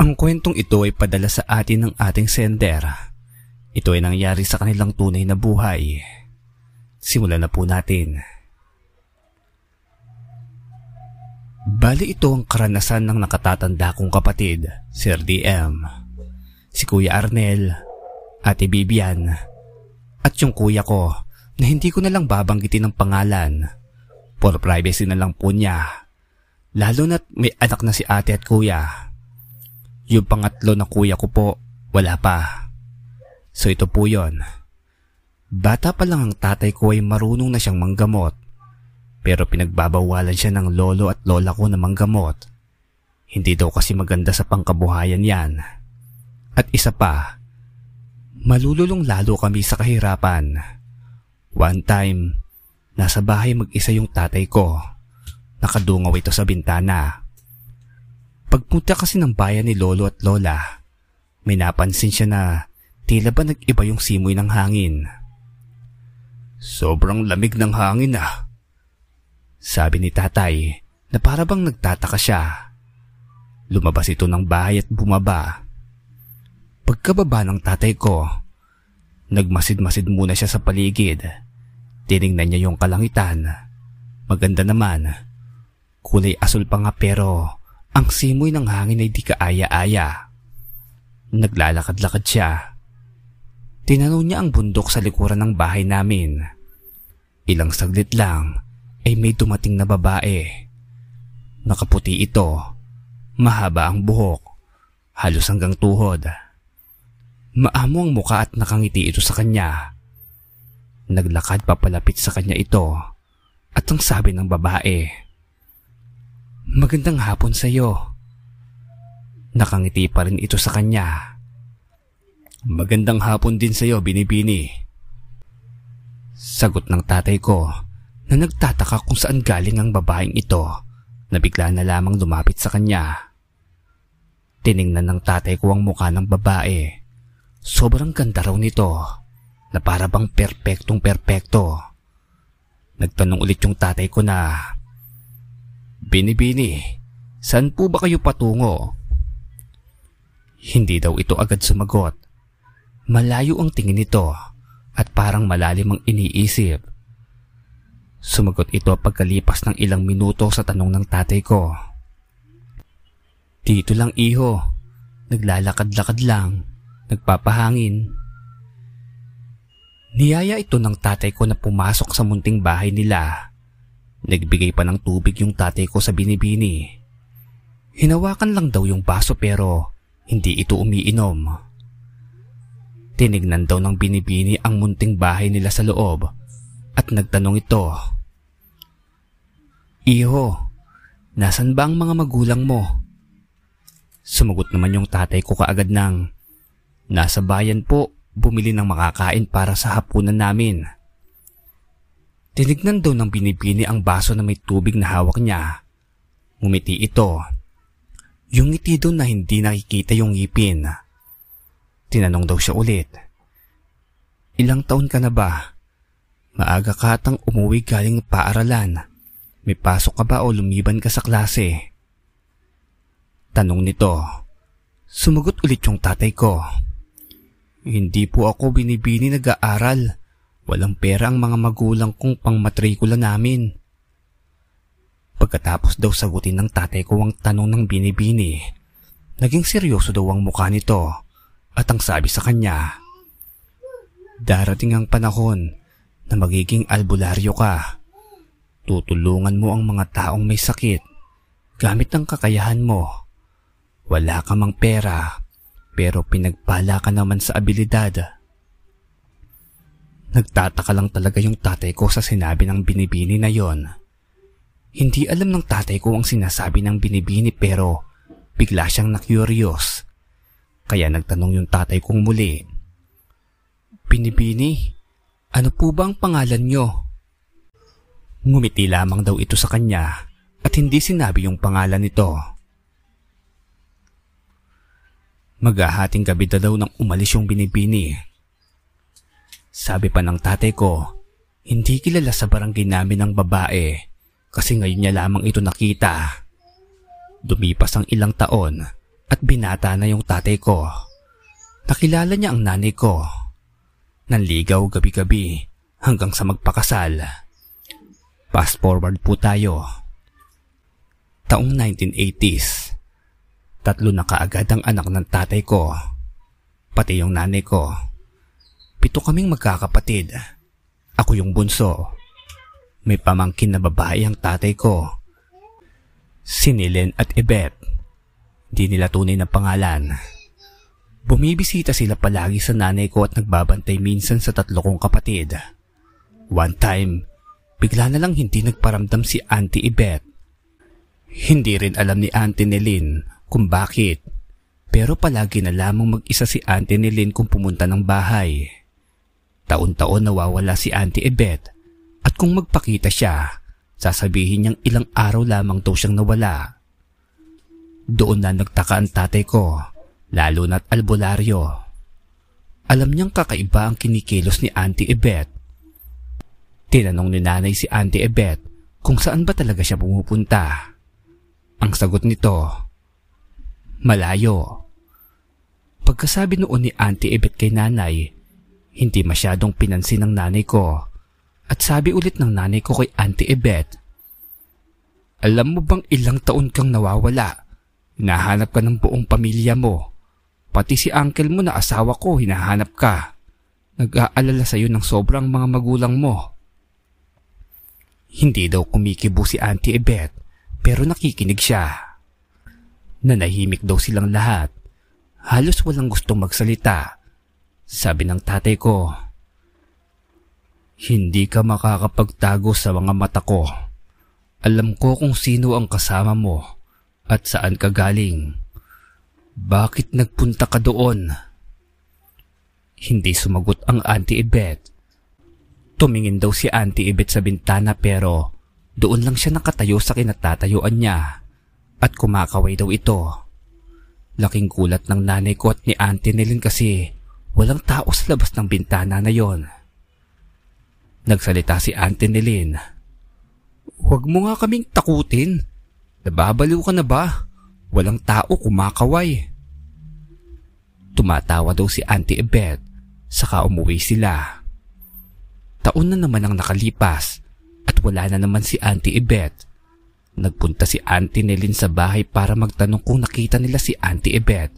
Ang kwentong ito ay padala sa atin ng ating sender. Ito ay nangyari sa kanilang tunay na buhay. Simulan na po natin. Bali ito ang karanasan ng nakatatanda kong kapatid, Sir DM. Si Kuya Arnel, Ate Bibian, at yung kuya ko na hindi ko na lang babanggitin ng pangalan. For privacy na lang po niya. Lalo na't may anak na si ate at kuya. Yung pangatlo na kuya ko po, wala pa. So ito po yon. Bata pa lang ang tatay ko ay marunong na siyang manggamot. Pero pinagbabawalan siya ng lolo at lola ko na manggamot. Hindi daw kasi maganda sa pangkabuhayan yan. At isa pa, malululong lalo kami sa kahirapan. One time, nasa bahay mag-isa yung tatay ko. Nakadungaw ito sa bintana. Pagpunta kasi ng bayan ni Lolo at Lola, may napansin siya na tila ba nag-iba yung simoy ng hangin. Sobrang lamig ng hangin ah. Sabi ni tatay na para bang nagtataka siya. Lumabas ito ng bahay at bumaba. Pagkababa ng tatay ko, nagmasid-masid muna siya sa paligid. Tiningnan niya yung kalangitan. Maganda naman. Kulay asul pa nga pero ang simoy ng hangin ay di kaaya-aya. Naglalakad-lakad siya. Tinanong niya ang bundok sa likuran ng bahay namin. Ilang saglit lang ay may dumating na babae. Nakaputi ito. Mahaba ang buhok. Halos hanggang tuhod. Maamo ang muka at nakangiti ito sa kanya. Naglakad papalapit sa kanya ito at ang sabi ng babae, Magandang hapon sa iyo. Nakangiti pa rin ito sa kanya. Magandang hapon din sa iyo, binibini. Sagot ng tatay ko na nagtataka kung saan galing ang babaeng ito na bigla na lamang lumapit sa kanya. Tiningnan ng tatay ko ang mukha ng babae. Sobrang ganda raw nito na para bang perpektong perpekto. Nagtanong ulit yung tatay ko na Bini-bini, saan po ba kayo patungo? Hindi daw ito agad sumagot. Malayo ang tingin nito at parang malalim ang iniisip. Sumagot ito pagkalipas ng ilang minuto sa tanong ng tatay ko. Dito lang iho, naglalakad-lakad lang, nagpapahangin. Niyaya ito ng tatay ko na pumasok sa munting bahay nila Nagbigay pa ng tubig yung tatay ko sa binibini. Hinawakan lang daw yung baso pero hindi ito umiinom. Tinignan daw ng binibini ang munting bahay nila sa loob at nagtanong ito. Iho, nasan ba ang mga magulang mo? Sumagot naman yung tatay ko kaagad ng, Nasa bayan po, bumili ng makakain para sa hapunan namin. Tinignan daw ng binibini ang baso na may tubig na hawak niya. Ngumiti ito. Yung ngiti daw na hindi nakikita yung ngipin. Tinanong daw siya ulit. Ilang taon ka na ba? Maaga ka atang umuwi galing paaralan. May pasok ka ba o lumiban ka sa klase? Tanong nito. Sumagot ulit yung tatay ko. Hindi po ako binibini nag-aaral. Walang pera ang mga magulang kong pangmatrikula namin. Pagkatapos daw sagutin ng tatay ko ang tanong ng binibini, naging seryoso daw ang mukha nito at ang sabi sa kanya, Darating ang panahon na magiging albularyo ka. Tutulungan mo ang mga taong may sakit gamit ang kakayahan mo. Wala ka mang pera pero pinagpala ka naman sa abilidad Nagtataka lang talaga yung tatay ko sa sinabi ng binibini na yon. Hindi alam ng tatay ko ang sinasabi ng binibini pero bigla siyang na-curious. Kaya nagtanong yung tatay kong muli. Binibini, ano po ba ang pangalan nyo? Ngumiti lamang daw ito sa kanya at hindi sinabi yung pangalan nito. Maghahating gabi daw nang umalis yung binibini sabi pa ng tatay ko, hindi kilala sa barangay namin ng babae kasi ngayon niya lamang ito nakita. Dumipas ang ilang taon at binata na yung tatay ko. Nakilala niya ang nanay ko. Nanligaw gabi-gabi hanggang sa magpakasal. Fast forward po tayo. Taong 1980s. Tatlo na kaagad ang anak ng tatay ko. Pati yung nanay ko. Pito kaming magkakapatid. Ako yung bunso. May pamangkin na babae ang tatay ko. Sinilin at Ibet. Di nila tunay na pangalan. Bumibisita sila palagi sa nanay ko at nagbabantay minsan sa tatlo kong kapatid. One time, bigla na lang hindi nagparamdam si Auntie Ibet. Hindi rin alam ni Auntie Nelin kung bakit. Pero palagi na lamang mag-isa si Auntie Nelin kung pumunta ng bahay. Taon-taon nawawala si Auntie Ibet at kung magpakita siya, sasabihin niyang ilang araw lamang daw siyang nawala. Doon na nagtaka ang tatay ko, lalo na't albularyo. Alam niyang kakaiba ang kinikilos ni Auntie Ebet. Tinanong ni nanay si Auntie Ebet kung saan ba talaga siya pumupunta. Ang sagot nito, malayo. Pagkasabi noon ni Auntie Ebet kay nanay, hindi masyadong pinansin ng nanay ko. At sabi ulit ng nanay ko kay Auntie Ebet, Alam mo bang ilang taon kang nawawala? Hinahanap ka ng buong pamilya mo. Pati si uncle mo na asawa ko, hinahanap ka. Nag-aalala sa'yo ng sobrang mga magulang mo. Hindi daw kumikibo si Auntie Ebet, pero nakikinig siya. Nanahimik daw silang lahat. Halos walang gustong magsalita. Sabi ng tatay ko, Hindi ka makakapagtago sa mga mata ko. Alam ko kung sino ang kasama mo at saan ka galing. Bakit nagpunta ka doon? Hindi sumagot ang Auntie Ibet. Tumingin daw si Auntie Ibet sa bintana pero doon lang siya nakatayo sa kinatatayuan niya at kumakaway daw ito. Laking gulat ng nanay ko at ni Auntie Nelin kasi walang tao sa labas ng bintana na yon. Nagsalita si Auntie Nelin. Huwag mo nga kaming takutin. Nababaliw ka na ba? Walang tao kumakaway. Tumatawa daw si Auntie Ebet, saka umuwi sila. Taon na naman ang nakalipas at wala na naman si Auntie Ebet. Nagpunta si Auntie Nelin sa bahay para magtanong kung nakita nila si Auntie Ebet.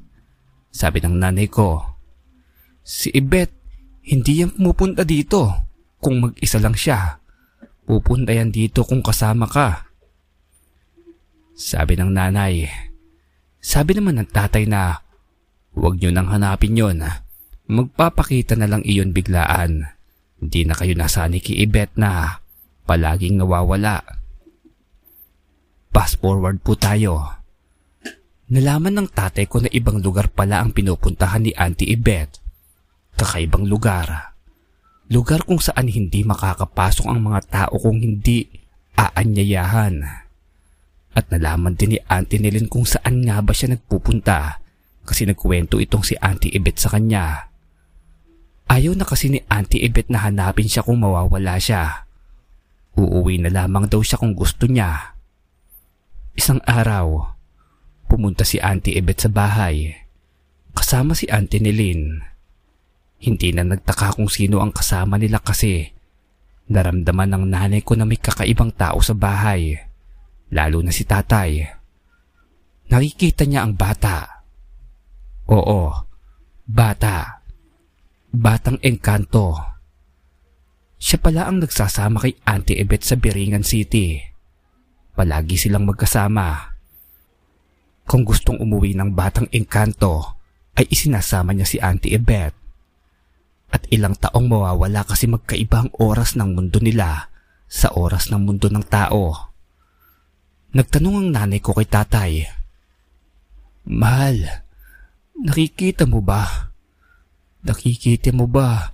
Sabi ng nanay ko, Si Ebet, hindi yan pumupunta dito kung mag-isa lang siya. Pupunta yan dito kung kasama ka. Sabi ng nanay. Sabi naman ng tatay na huwag nyo nang hanapin yon. Magpapakita na lang iyon biglaan. Hindi na kayo nasani kay Ibet na palaging nawawala. Fast forward po tayo. Nalaman ng tatay ko na ibang lugar pala ang pinupuntahan ni Auntie Ibet. Kakaibang lugar. Lugar kung saan hindi makakapasok ang mga tao kung hindi aanyayahan. At nalaman din ni Auntie Nelen kung saan nga ba siya nagpupunta kasi nagkwento itong si Auntie Ibet sa kanya. Ayaw na kasi ni Auntie Ibet na hanapin siya kung mawawala siya. Uuwi na lamang daw siya kung gusto niya. Isang araw, pumunta si Auntie Ibet sa bahay. Kasama si Auntie Nelin. Hindi na nagtaka kung sino ang kasama nila kasi naramdaman ng nanay ko na may kakaibang tao sa bahay. Lalo na si tatay. Nakikita niya ang bata. Oo, bata. Batang engkanto. Siya pala ang nagsasama kay Auntie Ebet sa Biringan City. Palagi silang magkasama. Kung gustong umuwi ng batang engkanto, ay isinasama niya si Auntie Ebet. At ilang taong mawawala kasi magkaiba ang oras ng mundo nila sa oras ng mundo ng tao. Nagtanong ang nanay ko kay tatay. Mahal, nakikita mo ba? Nakikita mo ba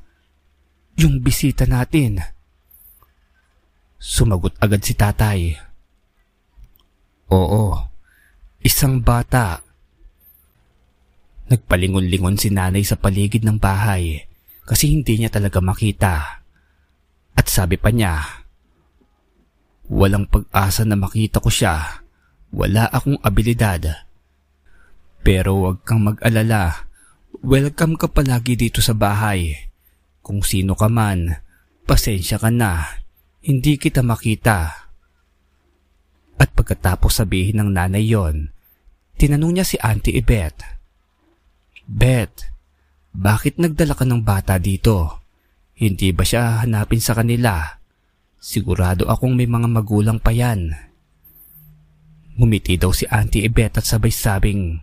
yung bisita natin? Sumagot agad si tatay. Oo, isang bata. Nagpalingon-lingon si nanay sa paligid ng bahay kasi hindi niya talaga makita. At sabi pa niya, Walang pag-asa na makita ko siya. Wala akong abilidad. Pero huwag kang mag-alala. Welcome ka palagi dito sa bahay. Kung sino ka man, pasensya ka na. Hindi kita makita. At pagkatapos sabihin ng nanay yon, tinanong niya si Auntie Ibet. Beth, bakit nagdala ka ng bata dito? Hindi ba siya hanapin sa kanila? Sigurado akong may mga magulang pa yan. Ngumiti daw si Auntie Ibet at sabay sabing,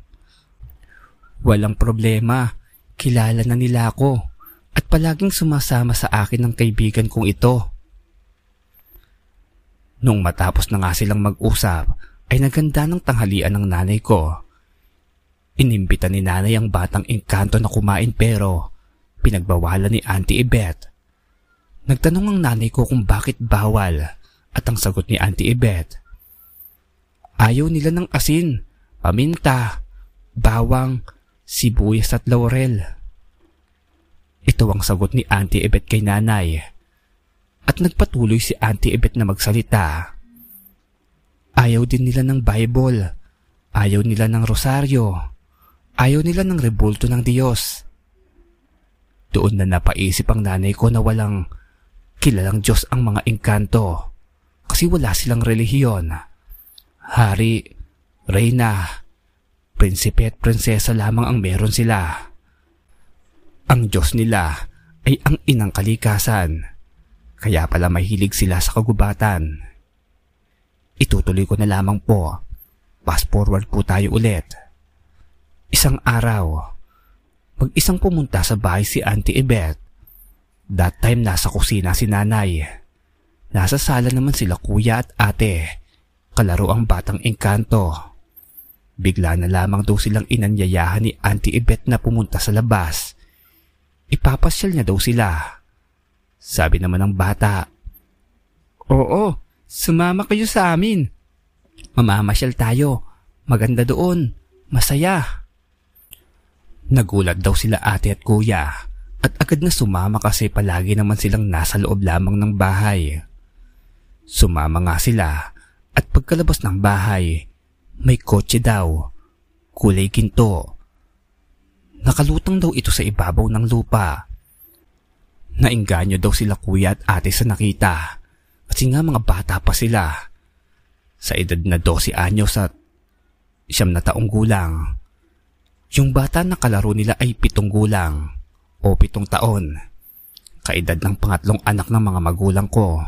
Walang problema, kilala na nila ako at palaging sumasama sa akin ng kaibigan kong ito. Nung matapos na nga silang mag-usap, ay naganda ng tanghalian ng nanay ko. Inimbita ni nanay ang batang engkanto na kumain pero pinagbawalan ni Auntie Ibet Nagtanong ang nanay ko kung bakit bawal at ang sagot ni Auntie Ibet. Ayaw nila ng asin, paminta, bawang, sibuyas at laurel. Ito ang sagot ni Auntie Ibet kay nanay. At nagpatuloy si Auntie Ibet na magsalita. Ayaw din nila ng Bible. Ayaw nila ng rosaryo. Ayaw nila ng rebulto ng Diyos. Doon na napaisip ang nanay ko na walang Kilalang Diyos ang mga engkanto kasi wala silang relihiyon. Hari, reyna, prinsipe at prinsesa lamang ang meron sila. Ang Diyos nila ay ang inang kalikasan. Kaya pala mahilig sila sa kagubatan. Itutuloy ko na lamang po. Fast forward po tayo ulit. Isang araw, mag-isang pumunta sa bahay si Auntie Ebet That time nasa kusina si nanay. Nasa sala naman sila kuya at ate. Kalaro ang batang engkanto. Bigla na lamang daw silang inanyayahan ni Auntie Ibet na pumunta sa labas. Ipapasyal niya daw sila. Sabi naman ng bata, Oo, sumama kayo sa amin. Mamamasyal tayo. Maganda doon. Masaya. Nagulat daw sila ate at kuya at agad na sumama kasi palagi naman silang nasa loob lamang ng bahay. Sumama nga sila at pagkalabas ng bahay, may kotse daw, kulay ginto. Nakalutang daw ito sa ibabaw ng lupa. Nainganyo daw sila kuya at ate sa nakita kasi nga mga bata pa sila. Sa edad na 12 anyos at siyam na taong gulang. Yung bata na kalaro nila ay pitong gulang o pitong taon. Kaedad ng pangatlong anak ng mga magulang ko.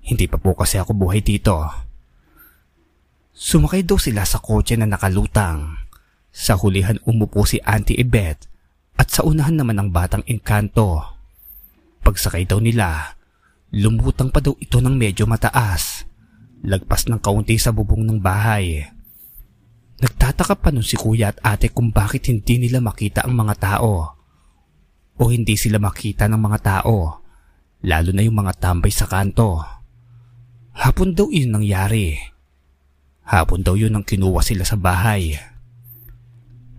Hindi pa po kasi ako buhay dito. Sumakay daw sila sa kotse na nakalutang. Sa hulihan umupo si Auntie Ibet at sa unahan naman ang batang engkanto. Pagsakay daw nila, lumutang pa daw ito ng medyo mataas. Lagpas ng kaunti sa bubong ng bahay. Nagtataka pa nun si kuya at ate kung bakit hindi nila makita ang mga tao o hindi sila makita ng mga tao, lalo na yung mga tambay sa kanto. Hapon daw yun nangyari. Hapon daw yun ang kinuha sila sa bahay.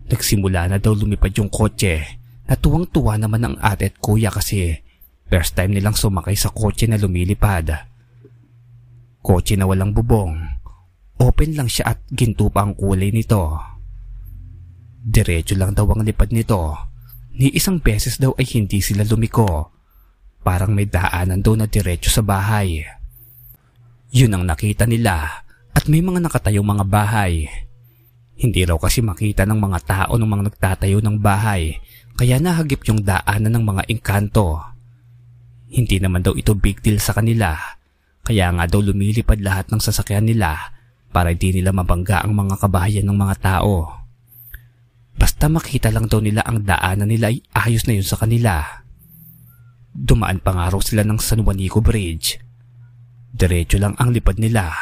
Nagsimula na daw lumipad yung kotse na tuwang-tuwa naman ang ate at kuya kasi first time nilang sumakay sa kotse na lumilipad. Kotse na walang bubong. Open lang siya at ginto pa ang kulay nito. Diretso lang daw ang lipad nito Ni isang beses daw ay hindi sila lumiko. Parang may daanan daw na diretso sa bahay. Yun ang nakita nila at may mga nakatayong mga bahay. Hindi raw kasi makita ng mga tao ng mga nagtatayo ng bahay kaya nahagip yung daanan ng mga engkanto. Hindi naman daw ito big deal sa kanila kaya nga daw lumilipad lahat ng sasakyan nila para di nila mabangga ang mga kabahayan ng mga tao. Basta makita lang daw nila ang daanan nila ay ayos na yun sa kanila. Dumaan pa nga raw sila ng San Juanico Bridge. Diretso lang ang lipad nila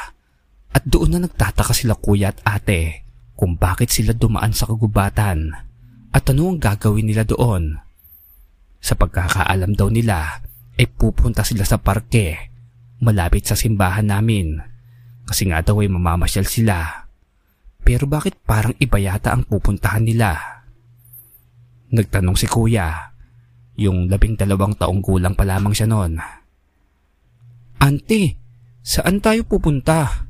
at doon na nagtataka sila kuya at ate kung bakit sila dumaan sa kagubatan at ano ang gagawin nila doon. Sa pagkakaalam daw nila ay pupunta sila sa parke malapit sa simbahan namin kasi nga daw ay mamamasyal sila. Pero bakit parang iba yata ang pupuntahan nila? Nagtanong si kuya. Yung labing dalawang taong gulang pa lamang siya noon. Auntie, saan tayo pupunta?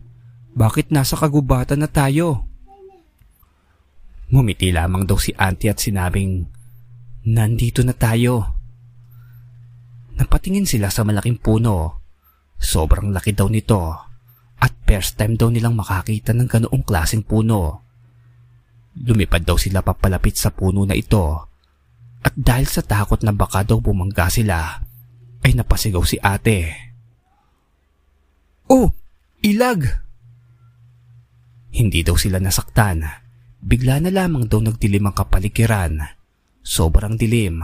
Bakit nasa kagubatan na tayo? Ngumiti lamang daw si auntie at sinabing, Nandito na tayo. Napatingin sila sa malaking puno. Sobrang laki daw nito at first time daw nilang makakita ng ganoong klaseng puno. Lumipad daw sila papalapit sa puno na ito at dahil sa takot na baka daw bumangga sila ay napasigaw si ate. Oh, ilag! Hindi daw sila nasaktan. Bigla na lamang daw nagdilim ang kapaligiran. Sobrang dilim.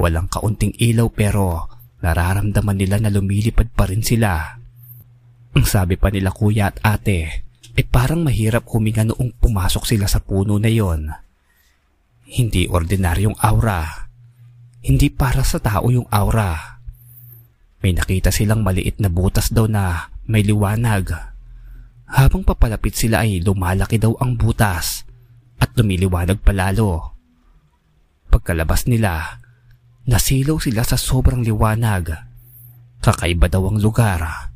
Walang kaunting ilaw pero nararamdaman nila na lumilipad pa rin sila. Ang sabi pa nila kuya at ate, eh parang mahirap huminga noong pumasok sila sa puno na yon. Hindi ordinaryong aura. Hindi para sa tao yung aura. May nakita silang maliit na butas daw na may liwanag. Habang papalapit sila ay lumalaki daw ang butas at lumiliwanag palalo. Pagkalabas nila, nasilaw sila sa sobrang liwanag. Kakaiba daw ang lugar.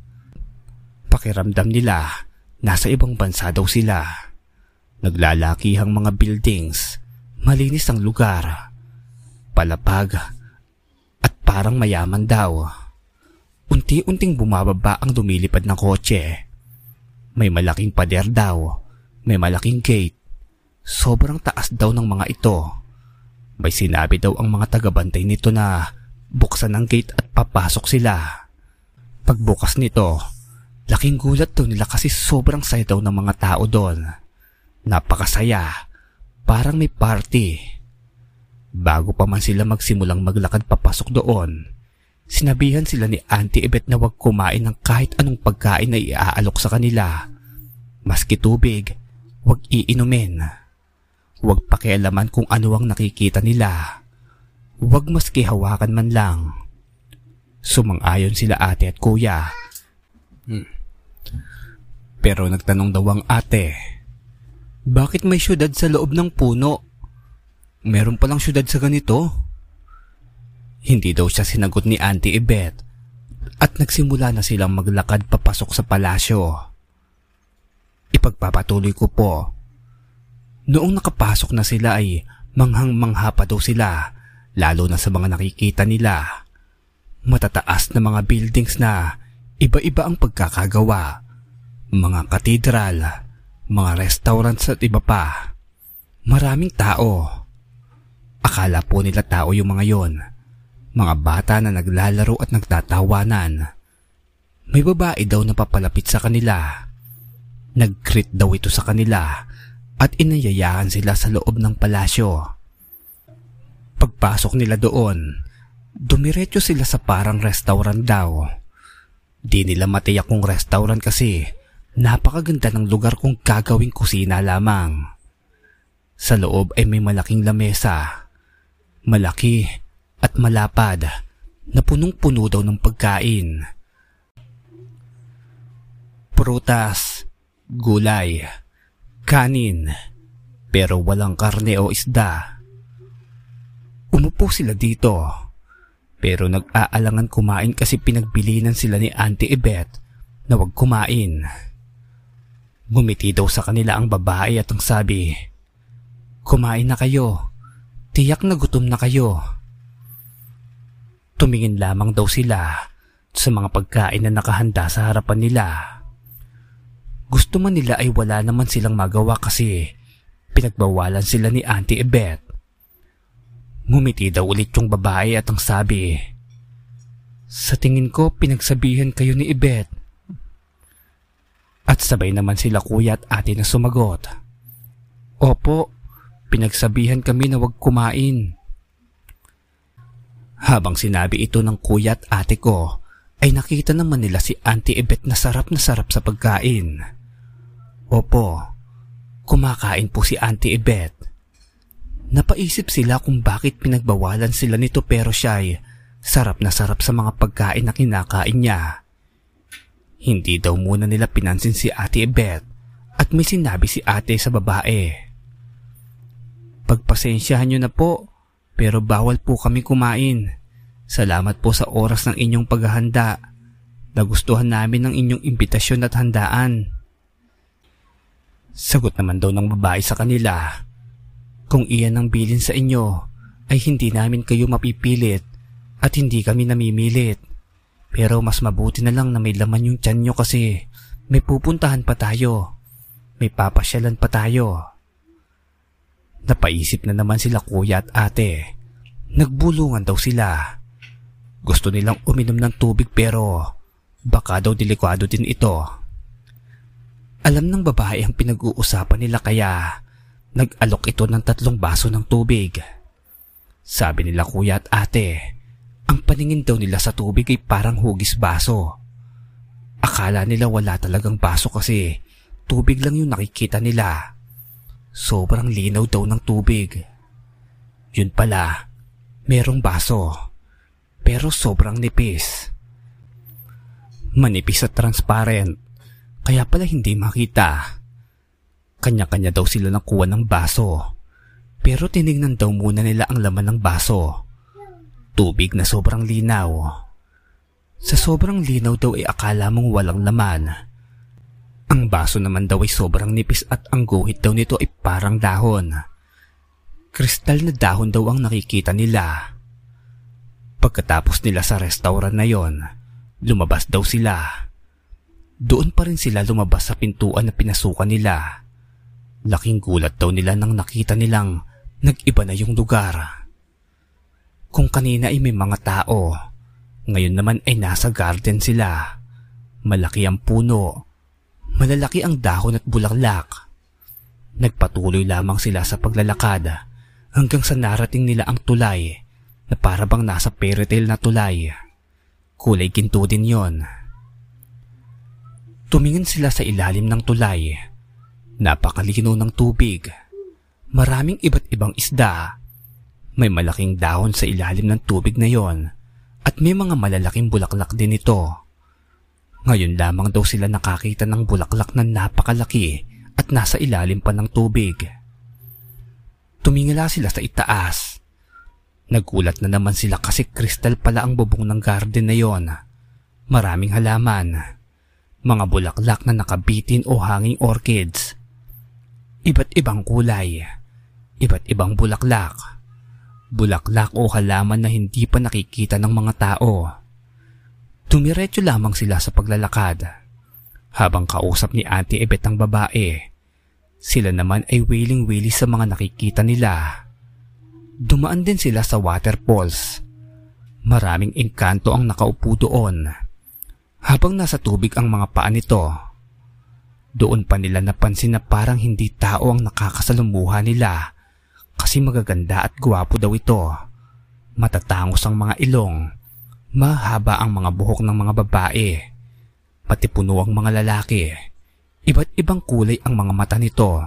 Pakiramdam nila, nasa ibang bansa daw sila. Naglalakihang mga buildings, malinis ang lugar, palapag at parang mayaman daw. Unti-unting bumababa ang dumilipad ng kotse. May malaking pader daw. May malaking gate. Sobrang taas daw ng mga ito. May sinabi daw ang mga tagabantay nito na buksan ang gate at papasok sila. Pagbukas nito, laking gulat daw nila kasi sobrang saya daw ng mga tao doon. Napakasaya. Parang may party. Bago pa man sila magsimulang maglakad papasok doon, Sinabihan sila ni Auntie Ebet na huwag kumain ng kahit anong pagkain na iaalok sa kanila. Maski tubig, huwag iinumin. Huwag pakialaman kung ano ang nakikita nila. Huwag maski hawakan man lang. Sumang-ayon sila ate at kuya. Hmm. Pero nagtanong daw ang ate, Bakit may syudad sa loob ng puno? Meron palang syudad sa ganito? Hindi daw siya sinagot ni Auntie Yvette at nagsimula na silang maglakad papasok sa palasyo. Ipagpapatuloy ko po. Noong nakapasok na sila ay manghang-mangha pa daw sila lalo na sa mga nakikita nila. Matataas na mga buildings na iba-iba ang pagkakagawa. Mga katedral, mga restaurants at iba pa. Maraming tao. Akala po nila tao yung mga yon mga bata na naglalaro at nagtatawanan. May babae daw na papalapit sa kanila. Nag-greet daw ito sa kanila at inayayahan sila sa loob ng palasyo. Pagpasok nila doon, dumiretso sila sa parang restaurant daw. Di nila matiyak kung restaurant kasi napakaganda ng lugar kung gagawing kusina lamang. Sa loob ay may malaking lamesa. Malaki at malapad na punong-puno daw ng pagkain. Prutas, gulay, kanin, pero walang karne o isda. Umupo sila dito, pero nag-aalangan kumain kasi pinagbilinan sila ni Auntie Yvette na wag kumain. Gumiti daw sa kanila ang babae at ang sabi, Kumain na kayo. Tiyak na gutom na kayo. Tumingin lamang daw sila sa mga pagkain na nakahanda sa harapan nila. Gusto man nila ay wala naman silang magawa kasi pinagbawalan sila ni Auntie Ebet. Ngumiti daw ulit yung babae at ang sabi, Sa tingin ko pinagsabihan kayo ni Ebet. At sabay naman sila kuya at ate na sumagot. Opo, pinagsabihan kami na wag kumain. Habang sinabi ito ng kuya at ate ko, ay nakita naman nila si Auntie Ebet na sarap na sarap sa pagkain. Opo, kumakain po si Auntie Ebet. Napaisip sila kung bakit pinagbawalan sila nito pero siya ay sarap na sarap sa mga pagkain na kinakain niya. Hindi daw muna nila pinansin si Ate Ebet at may sinabi si ate sa babae. Pagpasensyahan niyo na po pero bawal po kami kumain. Salamat po sa oras ng inyong paghahanda. Nagustuhan namin ang inyong imbitasyon at handaan. Sagot naman daw ng babae sa kanila. Kung iyan ang bilin sa inyo, ay hindi namin kayo mapipilit at hindi kami namimilit. Pero mas mabuti na lang na may laman yung tiyan nyo kasi may pupuntahan pa tayo. May papasyalan pa tayo. Napaisip na naman sila kuya at ate. Nagbulungan daw sila. Gusto nilang uminom ng tubig pero baka daw delikado din ito. Alam ng babae ang pinag-uusapan nila kaya nag-alok ito ng tatlong baso ng tubig. Sabi nila kuya at ate, ang paningin daw nila sa tubig ay parang hugis baso. Akala nila wala talagang baso kasi tubig lang yung nakikita nila. Sobrang linaw daw ng tubig. Yun pala, merong baso. Pero sobrang nipis. Manipis at transparent. Kaya pala hindi makita. Kanya-kanya daw sila nakuha ng baso. Pero tinignan daw muna nila ang laman ng baso. Tubig na sobrang linaw. Sa sobrang linaw daw ay akala mong walang laman. Ang baso naman daw ay sobrang nipis at ang guhit daw nito ay parang dahon. Kristal na dahon daw ang nakikita nila. Pagkatapos nila sa restaurant na yon, lumabas daw sila. Doon pa rin sila lumabas sa pintuan na pinasukan nila. Laking gulat daw nila nang nakita nilang nag-iba na yung lugar. Kung kanina ay may mga tao, ngayon naman ay nasa garden sila. Malaki ang puno. Malalaki ang dahon at bulaklak. Nagpatuloy lamang sila sa paglalakad hanggang sa narating nila ang tulay na para bang nasa fairy tale na tulay. Kulay ginto din yon. Tumingin sila sa ilalim ng tulay. Napakalino ng tubig. Maraming iba't ibang isda may malaking dahon sa ilalim ng tubig na yon at may mga malalaking bulaklak din ito. Ngayon lamang daw sila nakakita ng bulaklak na napakalaki at nasa ilalim pa ng tubig. Tumingala sila sa itaas. Nagulat na naman sila kasi kristal pala ang bubong ng garden na yon. Maraming halaman. Mga bulaklak na nakabitin o hanging orchids. Iba't ibang kulay. Iba't ibang bulaklak bulaklak o halaman na hindi pa nakikita ng mga tao. Tumiretso lamang sila sa paglalakad. Habang kausap ni Auntie Ebet ang babae, sila naman ay wiling-wili sa mga nakikita nila. Dumaan din sila sa waterfalls. Maraming engkanto ang nakaupo doon. Habang nasa tubig ang mga paa nito, doon pa nila napansin na parang hindi tao ang nakakasalumuha nila kasi magaganda at gwapo daw ito. Matatangos ang mga ilong. Mahaba ang mga buhok ng mga babae. Pati puno ang mga lalaki. Iba't ibang kulay ang mga mata nito.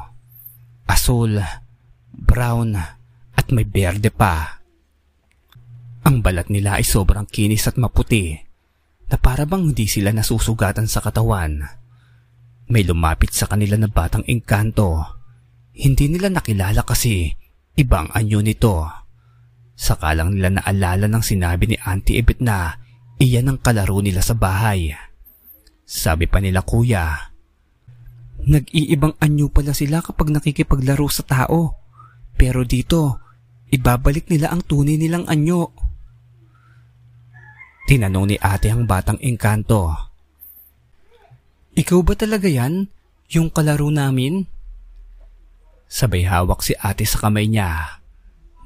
Asul, brown, at may berde pa. Ang balat nila ay sobrang kinis at maputi na para bang hindi sila nasusugatan sa katawan. May lumapit sa kanila na batang engkanto. Hindi nila nakilala kasi Ibang anyo nito. Saka lang nila naalala ng sinabi ni Auntie Ebit na iyan ang kalaro nila sa bahay. Sabi pa nila kuya, Nag-iibang anyo pala sila kapag nakikipaglaro sa tao. Pero dito, ibabalik nila ang tunay nilang anyo. Tinanong ni ate ang batang engkanto. Ikaw ba talaga yan? Yung kalaro namin? Sabay hawak si ate sa kamay niya.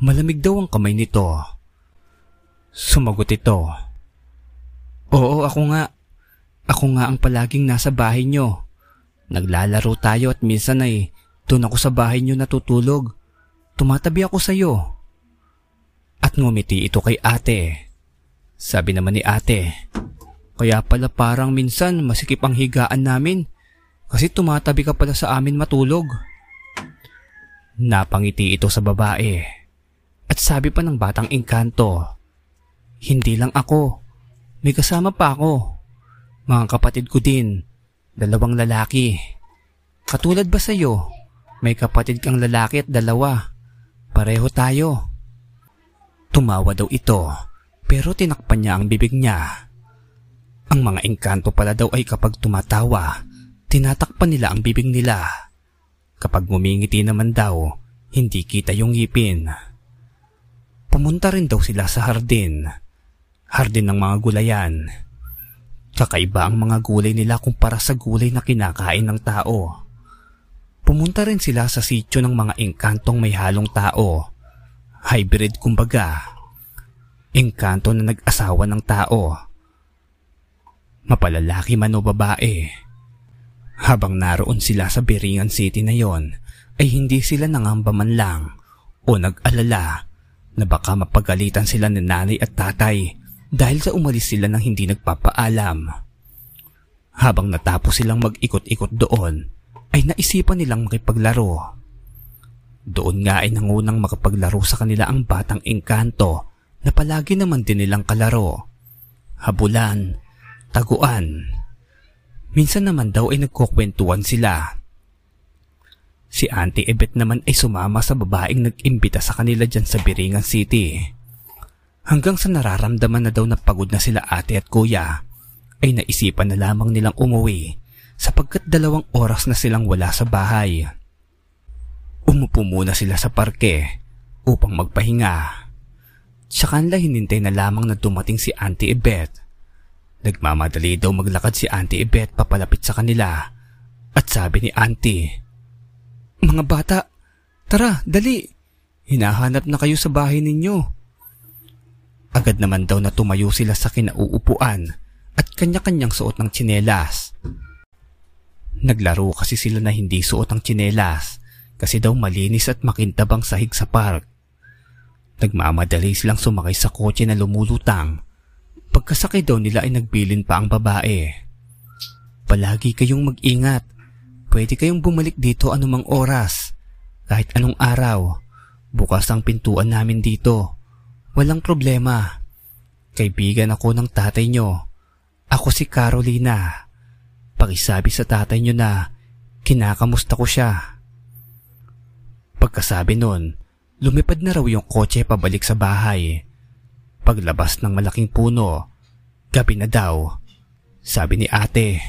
Malamig daw ang kamay nito. Sumagot ito. Oo, ako nga. Ako nga ang palaging nasa bahay nyo. Naglalaro tayo at minsan ay doon ako sa bahay nyo natutulog. Tumatabi ako sa iyo. At ngumiti ito kay ate. Sabi naman ni ate, kaya pala parang minsan masikip ang higaan namin kasi tumatabi ka pala sa amin matulog. Napangiti ito sa babae. At sabi pa ng batang engkanto, Hindi lang ako. May kasama pa ako. Mga kapatid ko din. Dalawang lalaki. Katulad ba sa'yo? May kapatid kang lalaki at dalawa. Pareho tayo. Tumawa daw ito, pero tinakpan niya ang bibig niya. Ang mga engkanto pala daw ay kapag tumatawa, tinatakpan nila ang bibig nila. Kapag ngumingiti naman daw, Hindi kita yung ngipin. Pumunta rin daw sila sa hardin. Hardin ng mga gulayan. Kakaiba ang mga gulay nila kumpara sa gulay na kinakain ng tao. Pumunta rin sila sa sityo ng mga engkantong may halong tao. Hybrid kumbaga. Engkanto na nag-asawa ng tao. Mapalalaki man o babae. Habang naroon sila sa Biringan City na yon, ay hindi sila nangamba man lang o nag-alala na baka mapagalitan sila ni nanay at tatay dahil sa umalis sila nang hindi nagpapaalam. Habang natapos silang mag-ikot-ikot doon, ay naisipan nilang makipaglaro. Doon nga ay nangunang makapaglaro sa kanila ang batang engkanto na palagi naman din nilang kalaro. Habulan, taguan. Minsan naman daw ay nagkukwentuhan sila. Si Auntie Ebet naman ay sumama sa babaeng nag-imbita sa kanila dyan sa Biringan City. Hanggang sa nararamdaman na daw na pagod na sila ate at kuya, ay naisipan na lamang nilang umuwi sapagkat dalawang oras na silang wala sa bahay. Umupo muna sila sa parke upang magpahinga. Tsaka nila hinintay na lamang na dumating si Auntie Ebet. Nagmamadali daw maglakad si Auntie Ebet papalapit sa kanila at sabi ni Auntie, mga bata, tara, dali. Hinahanap na kayo sa bahay ninyo. Agad naman daw na tumayo sila sa kinauupuan at kanya-kanyang suot ng tsinelas. Naglaro kasi sila na hindi suot ang tsinelas kasi daw malinis at makintabang sahig sa park. Nagmamadali silang sumakay sa kotse na lumulutang. Pagkasakay daw nila ay nagbilin pa ang babae. Palagi kayong mag-ingat Pwede kayong bumalik dito anumang oras. Kahit anong araw. Bukas ang pintuan namin dito. Walang problema. Kaibigan ako ng tatay nyo. Ako si Carolina. Pakisabi sa tatay nyo na kinakamusta ko siya. Pagkasabi nun, lumipad na raw yung kotse pabalik sa bahay. Paglabas ng malaking puno, gabi na daw. Sabi ni ate,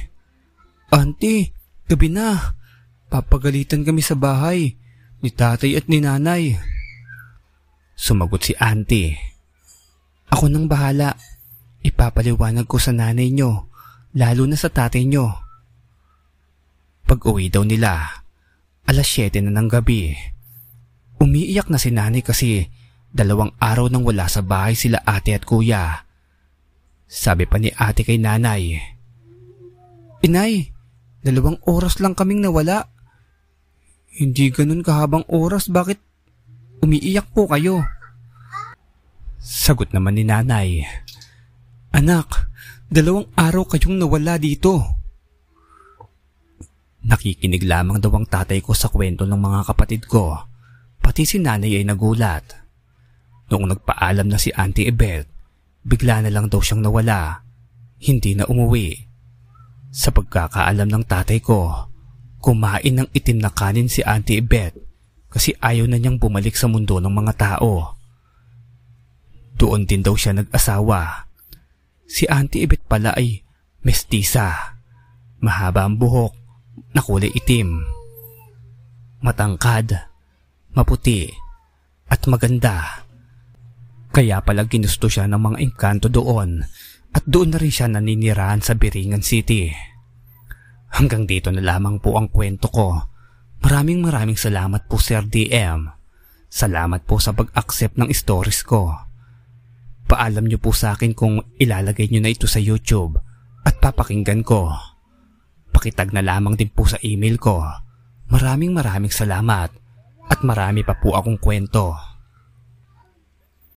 Auntie, Gabi na. Papagalitan kami sa bahay ni tatay at ni nanay. Sumagot si auntie. Ako nang bahala. Ipapaliwanag ko sa nanay nyo, lalo na sa tatay nyo. Pag uwi daw nila, alas 7 na ng gabi. Umiiyak na si nanay kasi dalawang araw nang wala sa bahay sila ate at kuya. Sabi pa ni ate kay nanay, Inay, Dalawang oras lang kaming nawala. Hindi ganun kahabang oras, bakit umiiyak po kayo? Sagot naman ni nanay. Anak, dalawang araw kayong nawala dito. Nakikinig lamang daw ang tatay ko sa kwento ng mga kapatid ko. Pati si nanay ay nagulat. Noong nagpaalam na si Auntie Ebet, bigla na lang daw siyang nawala. Hindi na umuwi. Sa pagkakaalam ng tatay ko, kumain ng itim na kanin si Auntie Beth kasi ayaw na niyang bumalik sa mundo ng mga tao. Doon din daw siya nag-asawa. Si Auntie Ibet pala ay mestisa. Mahaba ang buhok na kulay itim. Matangkad, maputi, at maganda. Kaya pala ginusto siya ng mga engkanto doon at doon na rin siya naninirahan sa Biringan City. Hanggang dito na lamang po ang kwento ko. Maraming maraming salamat po Sir DM. Salamat po sa pag-accept ng stories ko. Paalam niyo po sa akin kung ilalagay niyo na ito sa YouTube at papakinggan ko. Pakitag na lamang din po sa email ko. Maraming maraming salamat at marami pa po akong kwento.